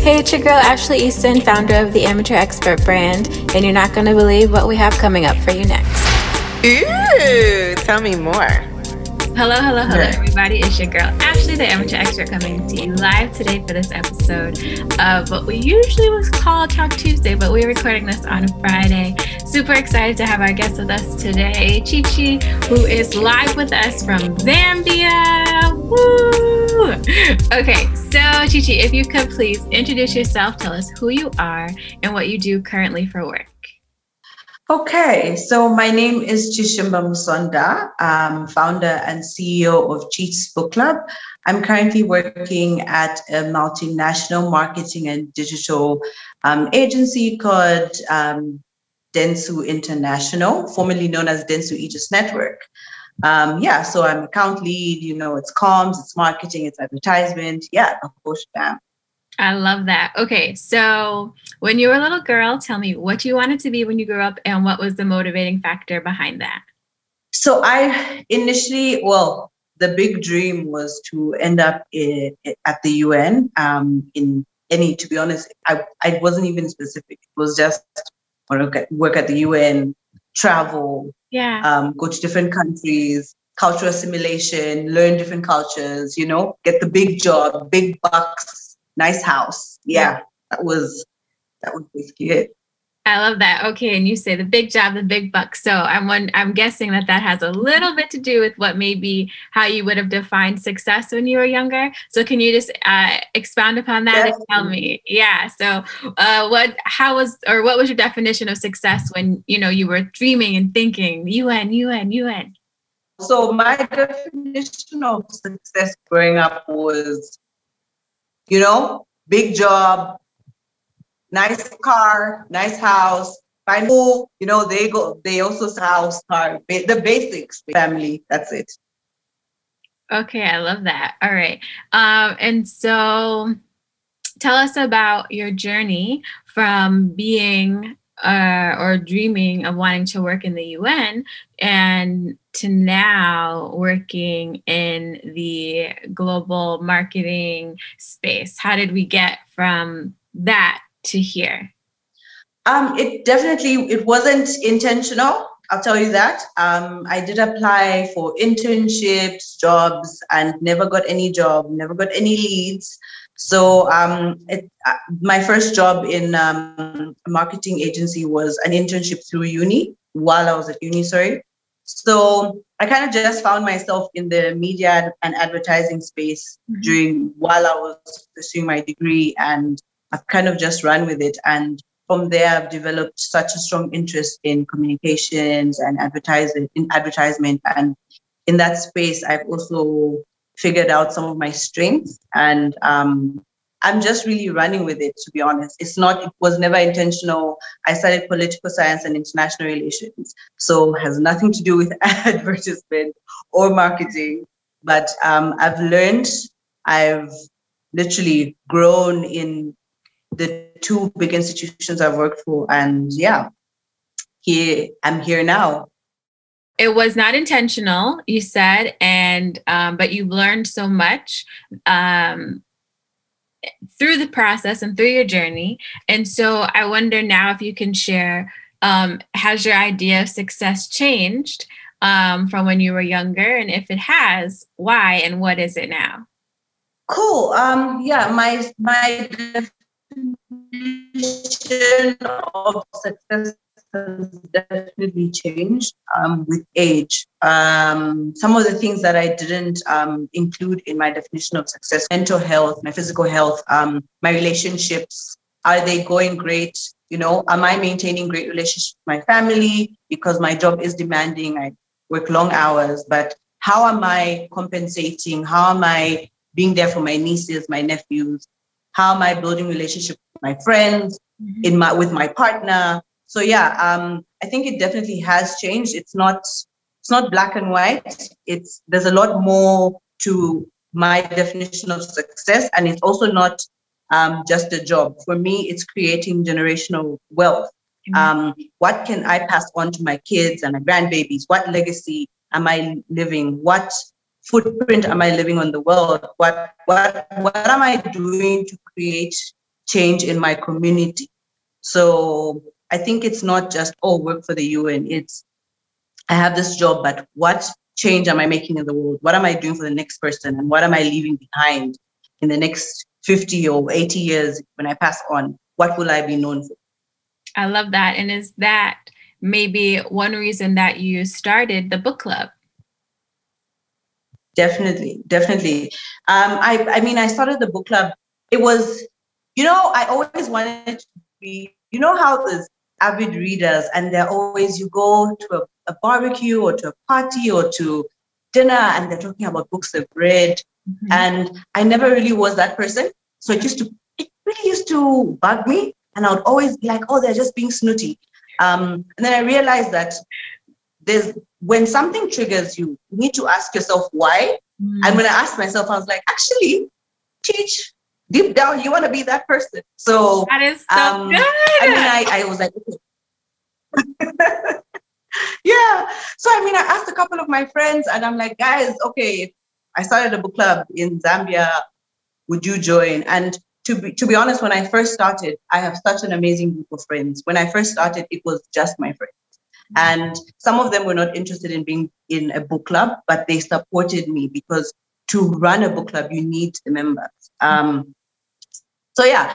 Hey, it's your girl Ashley Easton, founder of the Amateur Expert brand, and you're not going to believe what we have coming up for you next. Ooh, tell me more. Hello, hello, hello, everybody. It's your girl Ashley, the amateur expert, coming to you live today for this episode of what we usually was called Talk Tuesday, but we're recording this on a Friday. Super excited to have our guest with us today, Chi Chi, who is live with us from Zambia. Woo! Okay, so Chi Chi, if you could please introduce yourself, tell us who you are and what you do currently for work. Okay, so my name is Chishimba Musonda, I'm founder and CEO of Cheech's Book Club. I'm currently working at a multinational marketing and digital um, agency called um, Dentsu International, formerly known as Dentsu Aegis Network. Um, yeah, so I'm account lead, you know, it's comms, it's marketing, it's advertisement. Yeah, of course, bam. I love that. Okay, so when you were a little girl, tell me what you wanted to be when you grew up and what was the motivating factor behind that? So I initially, well, the big dream was to end up in, at the UN um, in any, to be honest, I, I wasn't even specific. It was just work at, work at the UN, travel, yeah, um, go to different countries, cultural assimilation, learn different cultures, you know, get the big job, big bucks, nice house. Yeah, that was that was basically it. I love that. Okay, and you say the big job, the big bucks. So I'm one. I'm guessing that that has a little bit to do with what maybe how you would have defined success when you were younger. So can you just uh, expound upon that and tell me? Yeah. So uh, what? How was or what was your definition of success when you know you were dreaming and thinking UN, UN, UN? So my definition of success growing up was you know, big job, nice car, nice house, move, you know, they go, they also house, car, the basics, family, that's it. Okay, I love that. All right. Um, and so tell us about your journey from being uh, or dreaming of wanting to work in the UN and to now working in the global marketing space? How did we get from that to here? Um, it definitely it wasn't intentional. I'll tell you that. Um, I did apply for internships, jobs, and never got any job, never got any leads. So um, it, uh, my first job in um, a marketing agency was an internship through uni while I was at uni, sorry. So I kind of just found myself in the media and advertising space mm-hmm. during while I was pursuing my degree, and I've kind of just run with it. And from there, I've developed such a strong interest in communications and advertising in advertisement. And in that space, I've also figured out some of my strengths and um, I'm just really running with it, to be honest. It's not, it was never intentional. I studied political science and international relations. So has nothing to do with advertisement or marketing. But um, I've learned, I've literally grown in the two big institutions I've worked for. And yeah, here I'm here now it was not intentional you said and um, but you learned so much um, through the process and through your journey. And so i wonder now if you can share um, has your idea of success changed um, from when you were younger? And if it has why and what is it now? Cool. Um, yeah my my definition of success has definitely changed um, with age. Um, some of the things that I didn't um, include in my definition of success mental health, my physical health, um, my relationships are they going great? You know, am I maintaining great relationships with my family? Because my job is demanding, I work long hours, but how am I compensating? How am I being there for my nieces, my nephews? How am I building relationship with my friends, mm-hmm. in my with my partner? So yeah, um, I think it definitely has changed. It's not it's not black and white. It's there's a lot more to my definition of success, and it's also not um, just a job. For me, it's creating generational wealth. Mm-hmm. Um, what can I pass on to my kids and my grandbabies? What legacy am I living? What footprint am I living on the world? What what what am I doing to create change in my community. So I think it's not just, oh, work for the UN. It's, I have this job, but what change am I making in the world? What am I doing for the next person? And what am I leaving behind in the next 50 or 80 years when I pass on? What will I be known for? I love that. And is that maybe one reason that you started the book club? Definitely, definitely. Um, I, I mean, I started the book club. It was, you know, I always wanted to be, you know, how there's avid readers and they're always, you go to a, a barbecue or to a party or to dinner and they're talking about books they've read. Mm-hmm. And I never really was that person. So it used to, it really used to bug me. And I would always be like, oh, they're just being snooty. Um, and then I realized that there's when something triggers you, you need to ask yourself why. Mm. And when I asked myself, I was like, actually, Cheech deep down, you want to be that person. So that is so um, good. I mean, I, I was like, okay. yeah. So I mean, I asked a couple of my friends, and I'm like, guys, okay, I started a book club in Zambia. Would you join? And to be to be honest, when I first started, I have such an amazing group of friends. When I first started, it was just my friends. And some of them were not interested in being in a book club, but they supported me because to run a book club, you need the members. Um, so yeah,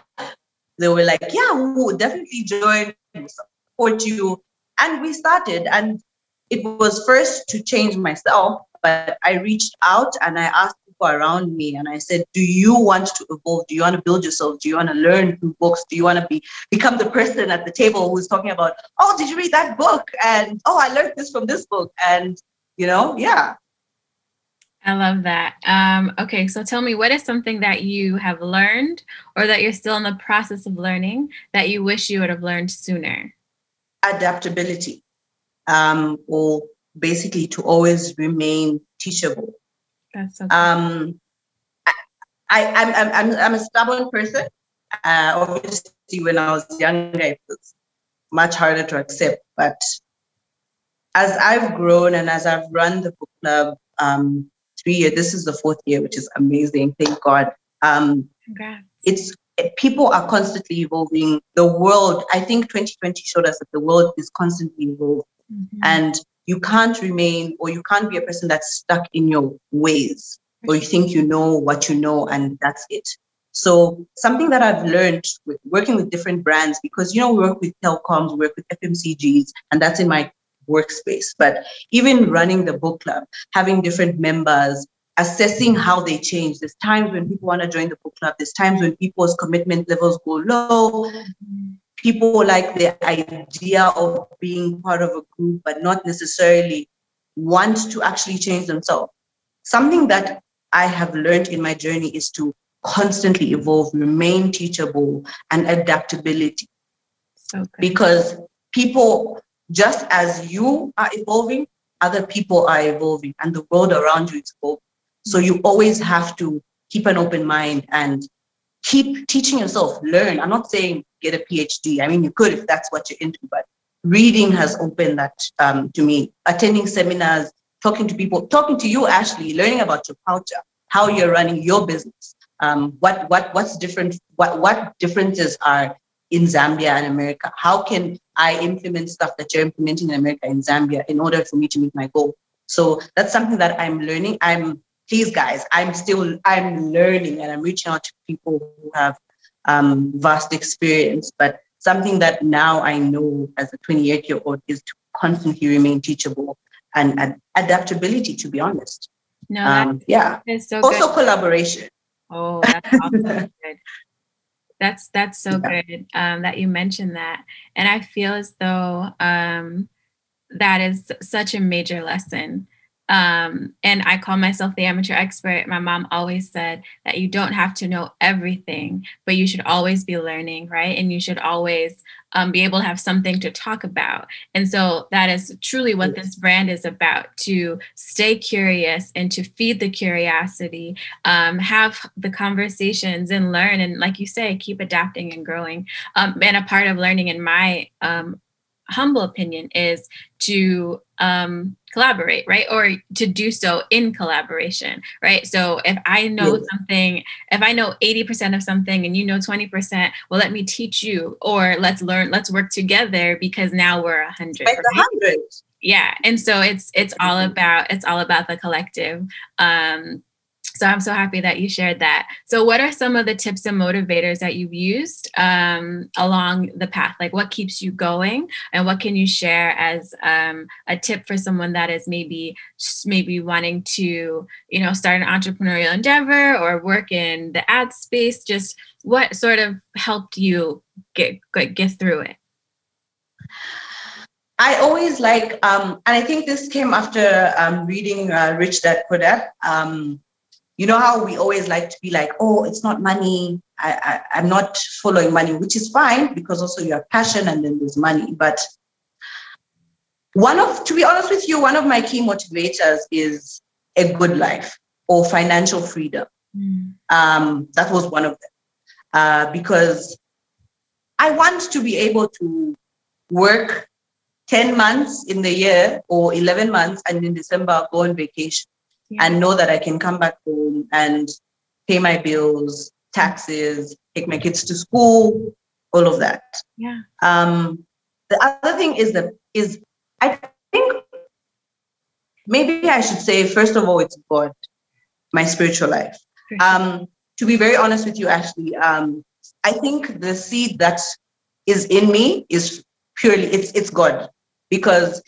they were like, yeah, we will definitely join, support you. And we started, and it was first to change myself, but I reached out and I asked people around me and I said, Do you want to evolve? Do you want to build yourself? Do you want to learn through books? Do you want to be become the person at the table who's talking about, oh, did you read that book? And oh, I learned this from this book. And you know, yeah. I love that. Um, okay, so tell me, what is something that you have learned or that you're still in the process of learning that you wish you would have learned sooner? Adaptability, um, or basically to always remain teachable. That's so um, I, I, I'm, I'm, I'm a stubborn person. Uh, obviously, when I was younger, it was much harder to accept. But as I've grown and as I've run the book club um, three this is the fourth year, which is amazing. Thank God. Um, it's people are constantly evolving. The world, I think 2020 showed us that the world is constantly evolving. Mm-hmm. And you can't remain or you can't be a person that's stuck in your ways or you think you know what you know and that's it. So something that I've learned with working with different brands, because you know, we work with telecoms, we work with FMCGs, and that's in my workspace. But even running the book club, having different members, assessing how they change. There's times when people want to join the book club, there's times when people's commitment levels go low. People like the idea of being part of a group, but not necessarily want to actually change themselves. Something that I have learned in my journey is to constantly evolve, remain teachable, and adaptability. because people, just as you are evolving, other people are evolving, and the world around you is evolving. So you always have to keep an open mind and keep teaching yourself, learn. I'm not saying get a PhD. I mean, you could if that's what you're into, but reading has opened that um, to me. Attending seminars, talking to people, talking to you, Ashley, learning about your culture, how you're running your business, um, what what what's different, what what differences are in Zambia and America. How can I implement stuff that you're implementing in America in Zambia in order for me to meet my goal? So that's something that I'm learning. I'm please guys i'm still i'm learning and i'm reaching out to people who have um, vast experience but something that now i know as a 28 year old is to constantly remain teachable and ad- adaptability to be honest no um, yeah so also good. collaboration oh that's awesome. that's that's so yeah. good um, that you mentioned that and i feel as though um, that is such a major lesson um, and I call myself the amateur expert. My mom always said that you don't have to know everything, but you should always be learning, right? And you should always um, be able to have something to talk about. And so that is truly what this brand is about to stay curious and to feed the curiosity, um, have the conversations and learn. And like you say, keep adapting and growing. Um, and a part of learning in my um, humble opinion is to um, collaborate, right? Or to do so in collaboration, right? So if I know something, if I know 80% of something and you know 20%, well, let me teach you, or let's learn, let's work together because now we're a hundred. Right? 100. Yeah. And so it's it's all about it's all about the collective. Um, so I'm so happy that you shared that. So, what are some of the tips and motivators that you've used um, along the path? Like, what keeps you going, and what can you share as um, a tip for someone that is maybe maybe wanting to, you know, start an entrepreneurial endeavor or work in the ad space? Just what sort of helped you get get through it? I always like, um, and I think this came after um, reading uh, Rich Dad Poor Dad. Um, you know how we always like to be like, oh, it's not money. I, I, am not following money, which is fine because also you have passion and then there's money. But one of, to be honest with you, one of my key motivators is a good life or financial freedom. Mm. Um, that was one of them. Uh, because I want to be able to work 10 months in the year or 11 months and in December go on vacation yeah. and know that I can come back home and pay my bills, taxes, take my kids to school, all of that. Yeah. Um, the other thing is that is I think maybe I should say first of all it's God, my spiritual life. Um, to be very honest with you, Ashley, um, I think the seed that is in me is purely it's it's God because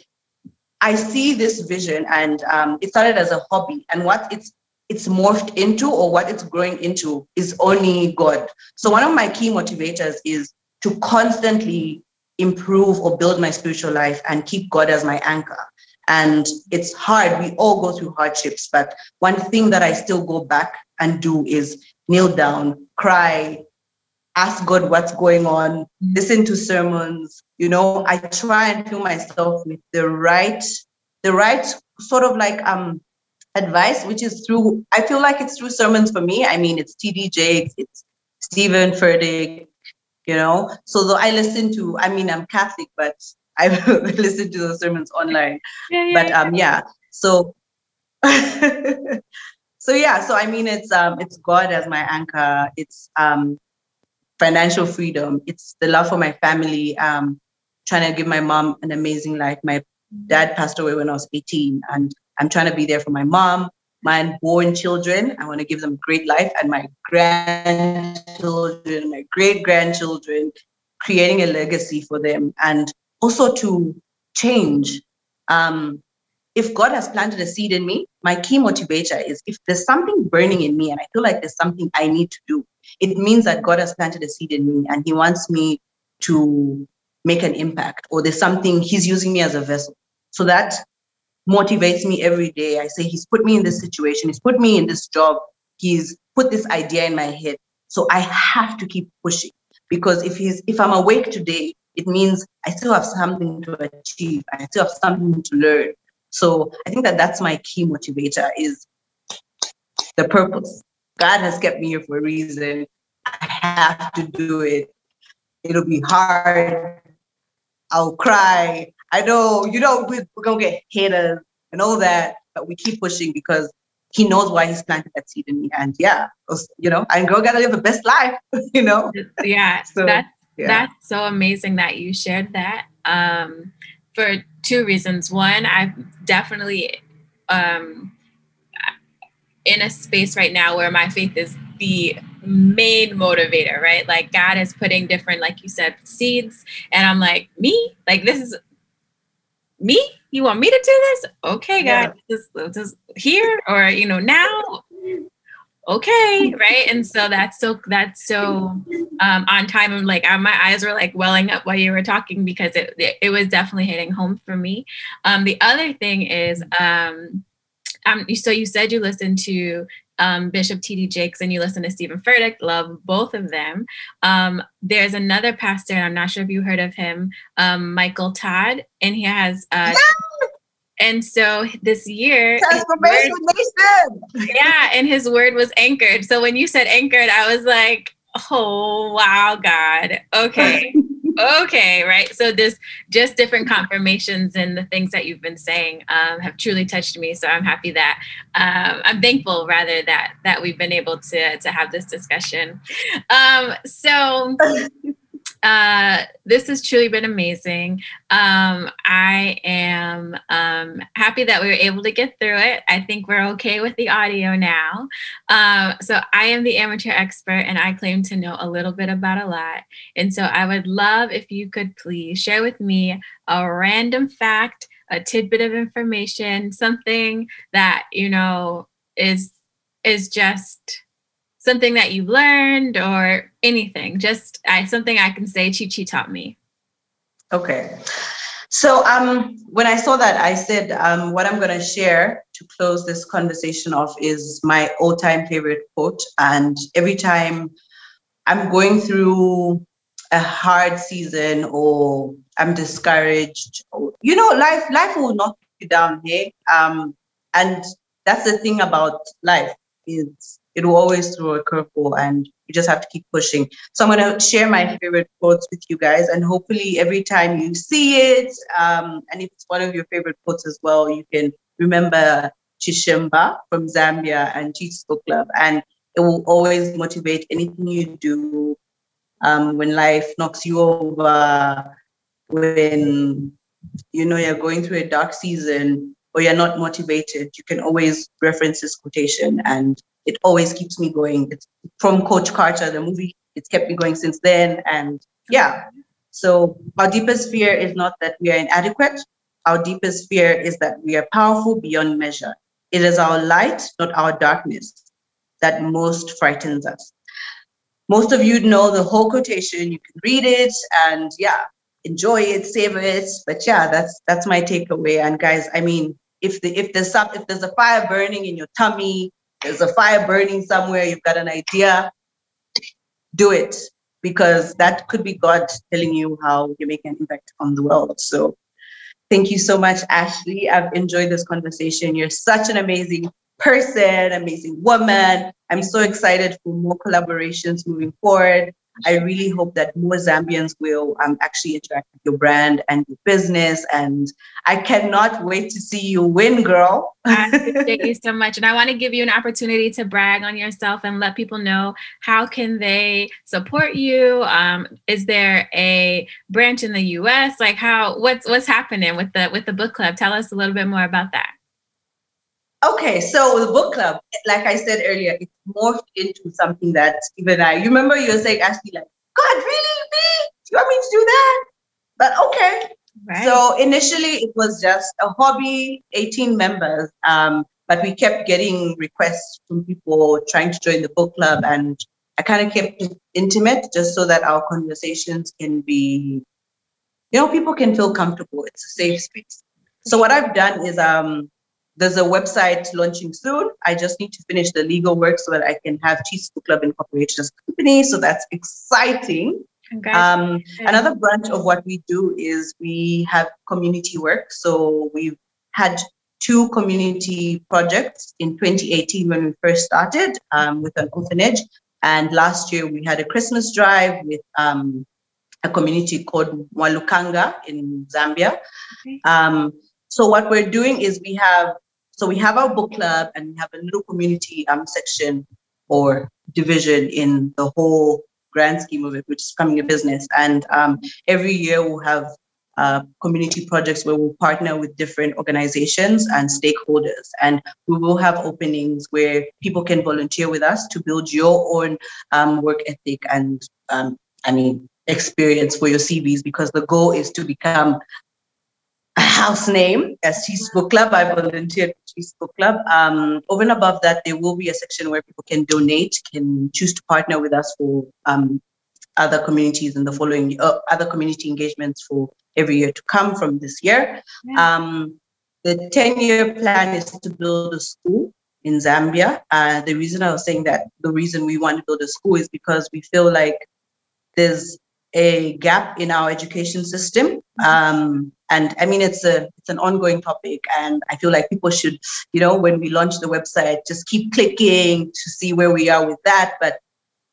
I see this vision, and um, it started as a hobby, and what it's it's morphed into or what it's growing into is only God. So one of my key motivators is to constantly improve or build my spiritual life and keep God as my anchor. And it's hard. We all go through hardships, but one thing that I still go back and do is kneel down, cry, ask God what's going on, listen to sermons. You know, I try and fill myself with the right, the right sort of like um advice, which is through, I feel like it's through sermons for me. I mean, it's TD Jakes, it's Stephen Furtick, you know. So though I listen to, I mean, I'm Catholic, but I listen to those sermons online. Yeah, yeah, but um, yeah. So so yeah, so I mean it's um it's God as my anchor. It's um financial freedom. It's the love for my family. Um, trying to give my mom an amazing life. My dad passed away when I was 18, and I'm trying to be there for my mom, my unborn children. I want to give them a great life, and my grandchildren, my great grandchildren, creating a legacy for them, and also to change. Um, if God has planted a seed in me, my key motivator is if there's something burning in me and I feel like there's something I need to do, it means that God has planted a seed in me and He wants me to make an impact, or there's something He's using me as a vessel. So that motivates me every day. I say, He's put me in this situation, He's put me in this job, He's put this idea in my head. So I have to keep pushing because if he's if I'm awake today, it means I still have something to achieve. I still have something to learn. So I think that that's my key motivator is the purpose. God has kept me here for a reason. I have to do it. It'll be hard. I'll cry. I know, you know, we're, we're gonna get haters and all that, but we keep pushing because he knows why he's planted that seed in me. And yeah, you know, I girl gotta live the best life, you know? Yeah. so that's yeah. that's so amazing that you shared that. Um for two reasons. One, I've definitely um, in a space right now where my faith is the main motivator, right? Like God is putting different, like you said, seeds, and I'm like, me, like this is me. You want me to do this? Okay, God, yeah. just, just here or you know now okay right and so that's so that's so um, on time and like my eyes were like welling up while you were talking because it it, was definitely hitting home for me um, the other thing is um, um so you said you listened to um, Bishop T.D. Jakes and you listen to Stephen Furtick, love both of them. Um, there's another pastor, and I'm not sure if you heard of him, um, Michael Todd, and he has uh, and so this year, transformation Yeah, and his word was anchored. So when you said anchored, I was like, oh wow, God. Okay. okay, right. So this just different confirmations and the things that you've been saying um, have truly touched me. So I'm happy that um, I'm thankful rather that that we've been able to to have this discussion. Um, so uh, this has truly been amazing. Um, I am um, happy that we were able to get through it. I think we're okay with the audio now. Um, so I am the amateur expert and I claim to know a little bit about a lot. And so I would love if you could please share with me a random fact, a tidbit of information, something that, you know, is is just something that you've learned or anything just I, something i can say chi chi taught me. Okay. So um, when i saw that i said um, what i'm going to share to close this conversation off is my all-time favorite quote. And every time i'm going through a hard season or i'm discouraged you know life life will knock you down hey? Um, and that's the thing about life is it will always throw a curveball and you just have to keep pushing. So I'm going to share my favorite quotes with you guys, and hopefully every time you see it, um, and if it's one of your favorite quotes as well, you can remember Chishimba from Zambia and Cheech's Book Club, and it will always motivate anything you do um, when life knocks you over, when you know you're going through a dark season or you're not motivated. You can always reference this quotation and it always keeps me going. It's from Coach Carter, the movie. It's kept me going since then. And yeah, so our deepest fear is not that we are inadequate. Our deepest fear is that we are powerful beyond measure. It is our light, not our darkness, that most frightens us. Most of you know the whole quotation. You can read it and yeah, enjoy it, savor it. But yeah, that's that's my takeaway. And guys, I mean, if the if there's some if there's a fire burning in your tummy, there's a fire burning somewhere, you've got an idea, do it because that could be God telling you how you make an impact on the world. So thank you so much, Ashley. I've enjoyed this conversation. You're such an amazing person, amazing woman. I'm so excited for more collaborations moving forward. I really hope that more Zambians will um, actually interact with your brand and your business. And I cannot wait to see you win, girl. Thank you so much. And I want to give you an opportunity to brag on yourself and let people know how can they support you. Um, is there a branch in the U.S.? Like how what's what's happening with the with the book club? Tell us a little bit more about that. Okay, so the book club, like I said earlier, it's morphed into something that even I, you remember you were saying, Ashley, like, God, really? Me? Do you want me to do that? But okay. Right. So initially it was just a hobby, 18 members. Um, but we kept getting requests from people trying to join the book club. And I kind of kept it intimate just so that our conversations can be, you know, people can feel comfortable. It's a safe space. So what I've done is um, there's a website launching soon. I just need to finish the legal work so that I can have Cheech's Book Club incorporated as a company. So that's exciting. Um, another branch of what we do is we have community work. So we've had two community projects in 2018 when we first started um, with an orphanage. And last year we had a Christmas drive with um, a community called Walukanga in Zambia. Okay. Um, so what we're doing is we have so we have our book club and we have a little community um, section or division in the whole grand scheme of it, which is becoming a business. And um, every year we'll have uh, community projects where we'll partner with different organizations and stakeholders. And we will have openings where people can volunteer with us to build your own um, work ethic and, um, I mean, experience for your CVs because the goal is to become house name as Cheech's Book Club. I volunteered at Cheech's Book Club. Um, over and above that, there will be a section where people can donate, can choose to partner with us for um, other communities in the following uh, other community engagements for every year to come from this year. Yeah. Um, the 10 year plan is to build a school in Zambia. Uh, the reason I was saying that, the reason we want to build a school is because we feel like there's a gap in our education system. Um, and I mean, it's a it's an ongoing topic, and I feel like people should, you know, when we launch the website, just keep clicking to see where we are with that. But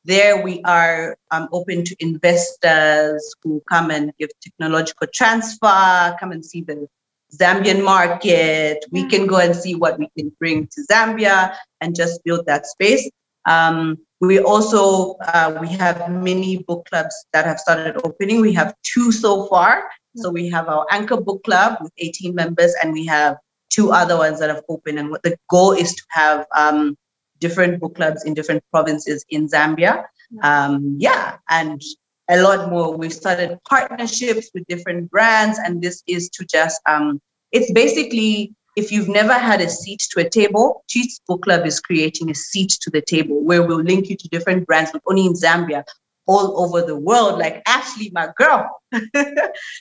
there we are um, open to investors who come and give technological transfer, come and see the Zambian market. We can go and see what we can bring to Zambia and just build that space. Um, we also uh, we have many book clubs that have started opening. We have two so far. So we have our anchor book club with 18 members, and we have two other ones that have opened. And what the goal is to have um, different book clubs in different provinces in Zambia. Um, yeah, and a lot more. We've started partnerships with different brands, and this is to just um, it's basically if you've never had a seat to a table, Cheech's Book Club is creating a seat to the table where we'll link you to different brands, not only in Zambia, all over the world, like Ashley, my girl.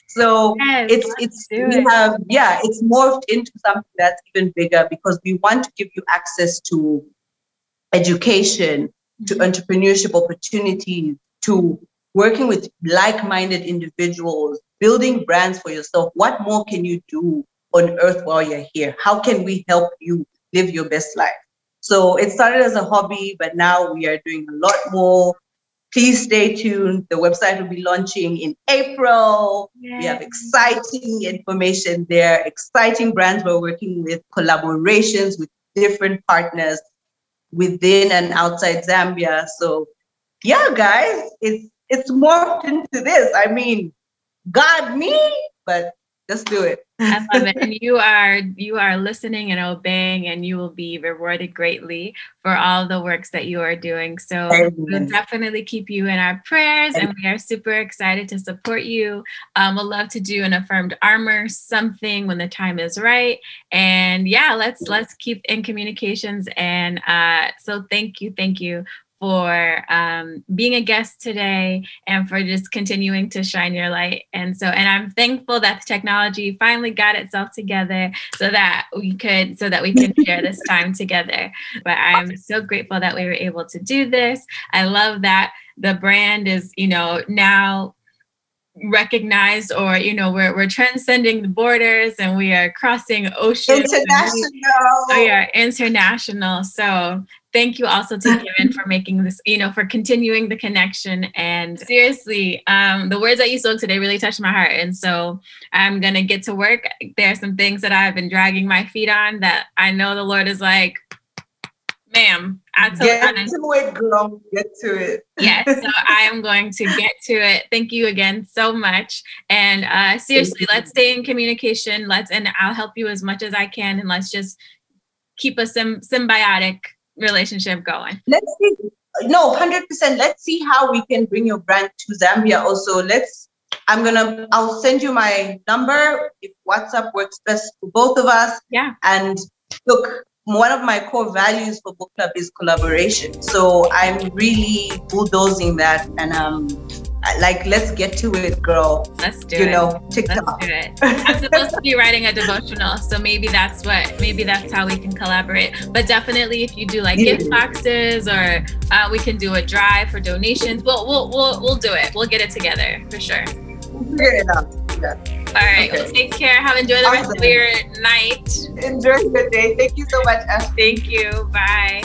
so yes, it's it's we it. have yeah, it's morphed into something that's even bigger because we want to give you access to education, to mm-hmm. entrepreneurship opportunities, to working with like-minded individuals, building brands for yourself. What more can you do on earth while you're here? How can we help you live your best life? So it started as a hobby, but now we are doing a lot more. Please stay tuned. The website will be launching in April. Yay. We have exciting information there, exciting brands we're working with, collaborations with different partners within and outside Zambia. So yeah, guys, it's it's morphed into this. I mean, God me, but just do it. I love it. And you are you are listening and obeying and you will be rewarded greatly for all the works that you are doing. So we'll definitely keep you in our prayers and we are super excited to support you. Um, we'll love to do an affirmed armor something when the time is right. And yeah, let's let's keep in communications. And uh, so thank you, thank you for um, being a guest today and for just continuing to shine your light. And so, and I'm thankful that the technology finally got itself together so that we could, so that we can share this time together. But I'm so grateful that we were able to do this. I love that the brand is, you know, now recognized or you know we're, we're transcending the borders and we are crossing oceans international we are international so thank you also to Kevin for making this, you know, for continuing the connection. And seriously, um, the words that you spoke today really touched my heart. And so I'm to get to work. There are some things that I've been dragging my feet on that I know the Lord is like, ma'am, I told get to it, girl. Get to it. yes, so I am going to get to it. Thank you again so much. And uh, seriously, let's stay in communication. Let's, and I'll help you as much as I can. And let's just keep a sim- symbiotic relationship going? Let's see. No, 100%. Let's see how we can bring your brand to Zambia also. Let's, I'm to, I'll send you my number if WhatsApp works best for both of us. Yeah. And look, one of my core values for book club is collaboration. So I'm really bulldozing that and um like let's get to it, girl. Let's do you it. You know, TikTok. Let's do it. I'm supposed to be writing a devotional, so maybe that's what maybe that's how we can collaborate. But definitely, if you do like yeah. gift boxes or uh, we can do a drive for donations, we'll we'll we'll we'll do it. We'll get it together for sure. Figure it out. Yeah. All right. Okay. Well, take care. Have enjoy the awesome. rest of your night. Enjoy the day. Thank you so much, Ash. Thank you. Bye.